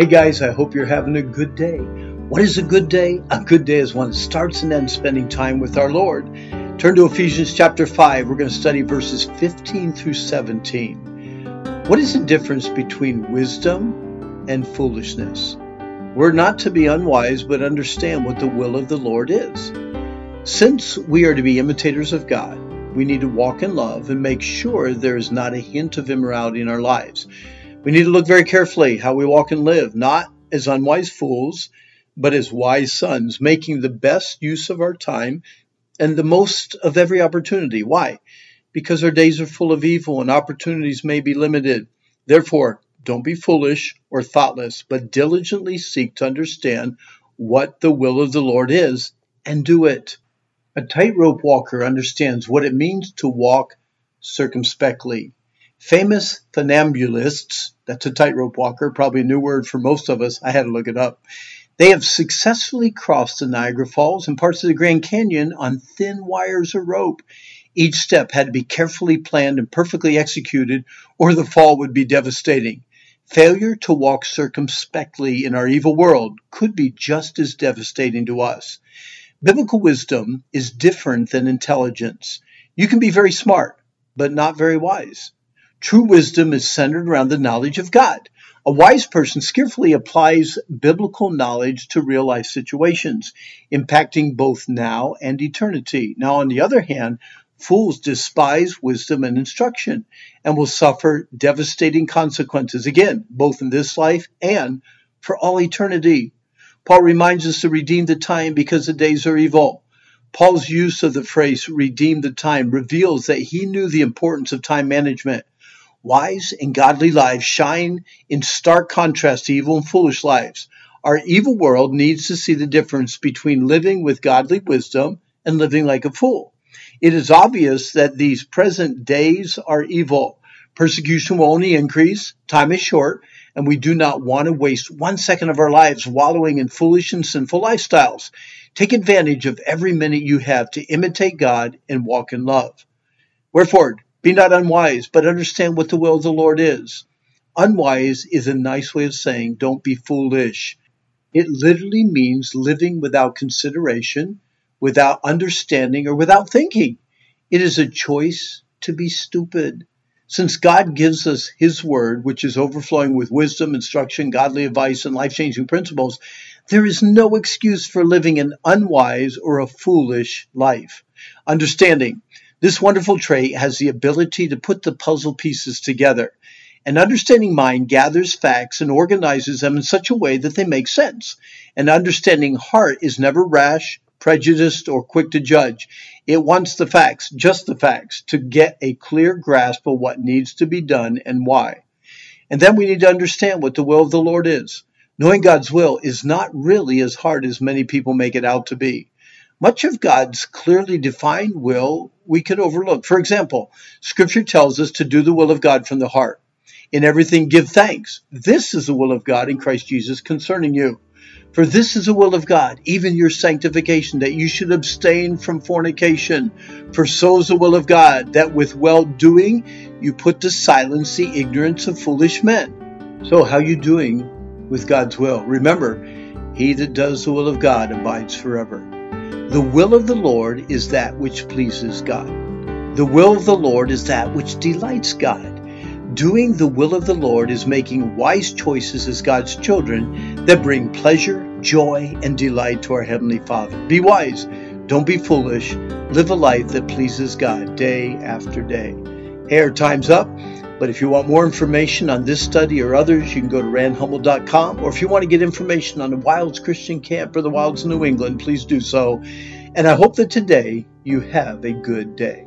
Hey guys, I hope you're having a good day. What is a good day? A good day is one that starts and ends spending time with our Lord. Turn to Ephesians chapter 5. We're going to study verses 15 through 17. What is the difference between wisdom and foolishness? We're not to be unwise, but understand what the will of the Lord is. Since we are to be imitators of God, we need to walk in love and make sure there is not a hint of immorality in our lives. We need to look very carefully how we walk and live, not as unwise fools, but as wise sons, making the best use of our time and the most of every opportunity. Why? Because our days are full of evil and opportunities may be limited. Therefore, don't be foolish or thoughtless, but diligently seek to understand what the will of the Lord is and do it. A tightrope walker understands what it means to walk circumspectly. Famous funambulists, that's a tightrope walker, probably a new word for most of us. I had to look it up. They have successfully crossed the Niagara Falls and parts of the Grand Canyon on thin wires of rope. Each step had to be carefully planned and perfectly executed, or the fall would be devastating. Failure to walk circumspectly in our evil world could be just as devastating to us. Biblical wisdom is different than intelligence. You can be very smart, but not very wise. True wisdom is centered around the knowledge of God. A wise person skillfully applies biblical knowledge to real life situations, impacting both now and eternity. Now, on the other hand, fools despise wisdom and instruction and will suffer devastating consequences, again, both in this life and for all eternity. Paul reminds us to redeem the time because the days are evil. Paul's use of the phrase redeem the time reveals that he knew the importance of time management. Wise and godly lives shine in stark contrast to evil and foolish lives. Our evil world needs to see the difference between living with godly wisdom and living like a fool. It is obvious that these present days are evil. Persecution will only increase, time is short, and we do not want to waste one second of our lives wallowing in foolish and sinful lifestyles. Take advantage of every minute you have to imitate God and walk in love. Wherefore, be not unwise, but understand what the will of the Lord is. Unwise is a nice way of saying don't be foolish. It literally means living without consideration, without understanding, or without thinking. It is a choice to be stupid. Since God gives us His Word, which is overflowing with wisdom, instruction, godly advice, and life changing principles, there is no excuse for living an unwise or a foolish life. Understanding this wonderful trait has the ability to put the puzzle pieces together. An understanding mind gathers facts and organizes them in such a way that they make sense. An understanding heart is never rash, prejudiced, or quick to judge. It wants the facts, just the facts, to get a clear grasp of what needs to be done and why. And then we need to understand what the will of the Lord is. Knowing God's will is not really as hard as many people make it out to be. Much of God's clearly defined will we could overlook. For example, Scripture tells us to do the will of God from the heart. In everything, give thanks. This is the will of God in Christ Jesus concerning you. For this is the will of God, even your sanctification, that you should abstain from fornication. For so is the will of God, that with well doing you put to silence the ignorance of foolish men. So, how are you doing with God's will? Remember, he that does the will of God abides forever. The will of the Lord is that which pleases God. The will of the Lord is that which delights God. Doing the will of the Lord is making wise choices as God's children that bring pleasure, joy, and delight to our Heavenly Father. Be wise. Don't be foolish. Live a life that pleases God day after day. Our time's up. But if you want more information on this study or others, you can go to randhummel.com. Or if you want to get information on the Wilds Christian Camp or the Wilds New England, please do so. And I hope that today you have a good day.